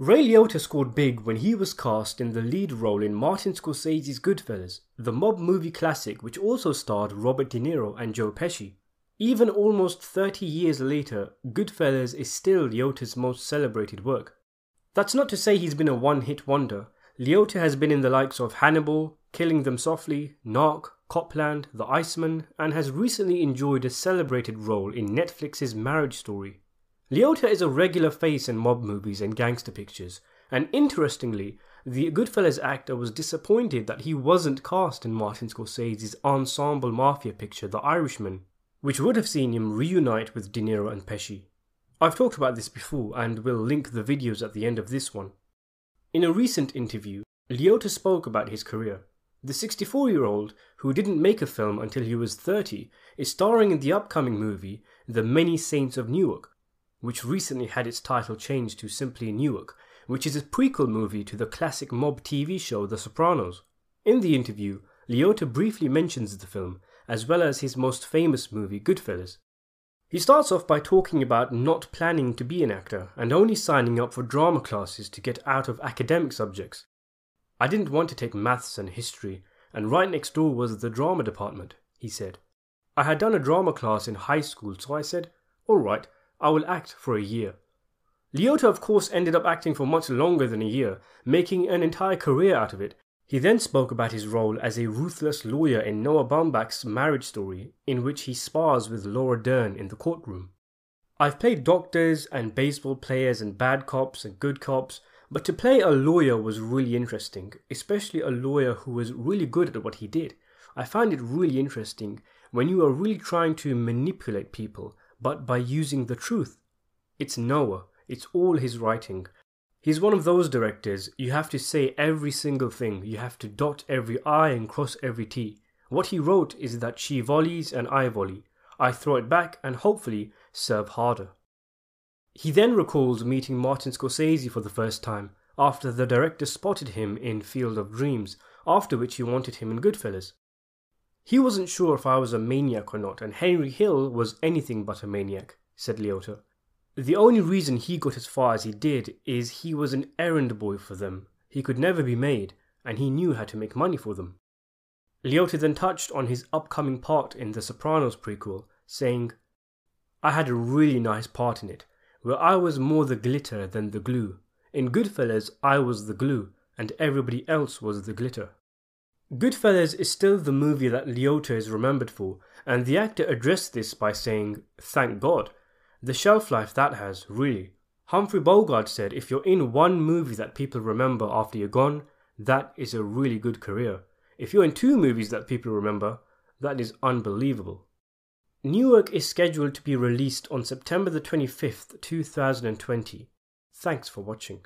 Ray Liotta scored big when he was cast in the lead role in Martin Scorsese's Goodfellas, the mob movie classic which also starred Robert De Niro and Joe Pesci. Even almost 30 years later, Goodfellas is still Liotta's most celebrated work. That's not to say he's been a one hit wonder. Liotta has been in the likes of Hannibal, Killing Them Softly, Narc, Copland, The Iceman, and has recently enjoyed a celebrated role in Netflix's Marriage Story. Liotta is a regular face in mob movies and gangster pictures, and interestingly, the Goodfellas actor was disappointed that he wasn't cast in Martin Scorsese's ensemble mafia picture The Irishman, which would have seen him reunite with De Niro and Pesci. I've talked about this before and will link the videos at the end of this one. In a recent interview, Liotta spoke about his career. The 64 year old, who didn't make a film until he was 30, is starring in the upcoming movie The Many Saints of Newark, which recently had its title changed to simply Newark, which is a prequel movie to the classic mob TV show The Sopranos. In the interview, Liotta briefly mentions the film, as well as his most famous movie Goodfellas. He starts off by talking about not planning to be an actor and only signing up for drama classes to get out of academic subjects. I didn't want to take maths and history, and right next door was the drama department, he said. I had done a drama class in high school, so I said, Alright, I will act for a year. Liotta, of course, ended up acting for much longer than a year, making an entire career out of it. He then spoke about his role as a ruthless lawyer in Noah Baumbach's marriage story, in which he spars with Laura Dern in the courtroom. I've played doctors and baseball players and bad cops and good cops, but to play a lawyer was really interesting, especially a lawyer who was really good at what he did. I find it really interesting when you are really trying to manipulate people but by using the truth. It's Noah, it's all his writing. He's one of those directors, you have to say every single thing, you have to dot every I and cross every T. What he wrote is that she volleys and I volley. I throw it back and hopefully serve harder. He then recalls meeting Martin Scorsese for the first time, after the director spotted him in Field of Dreams, after which he wanted him in Goodfellas. He wasn't sure if I was a maniac or not, and Henry Hill was anything but a maniac, said Liotta. The only reason he got as far as he did is he was an errand boy for them. He could never be made, and he knew how to make money for them. Liotta then touched on his upcoming part in the Sopranos prequel, saying, I had a really nice part in it, where I was more the glitter than the glue. In Goodfellas, I was the glue, and everybody else was the glitter. Goodfellas is still the movie that Liotta is remembered for, and the actor addressed this by saying, Thank God. The shelf life that has, really. Humphrey Bogart said if you're in one movie that people remember after you're gone, that is a really good career. If you're in two movies that people remember, that is unbelievable. Newark is scheduled to be released on September the 25th, 2020. Thanks for watching.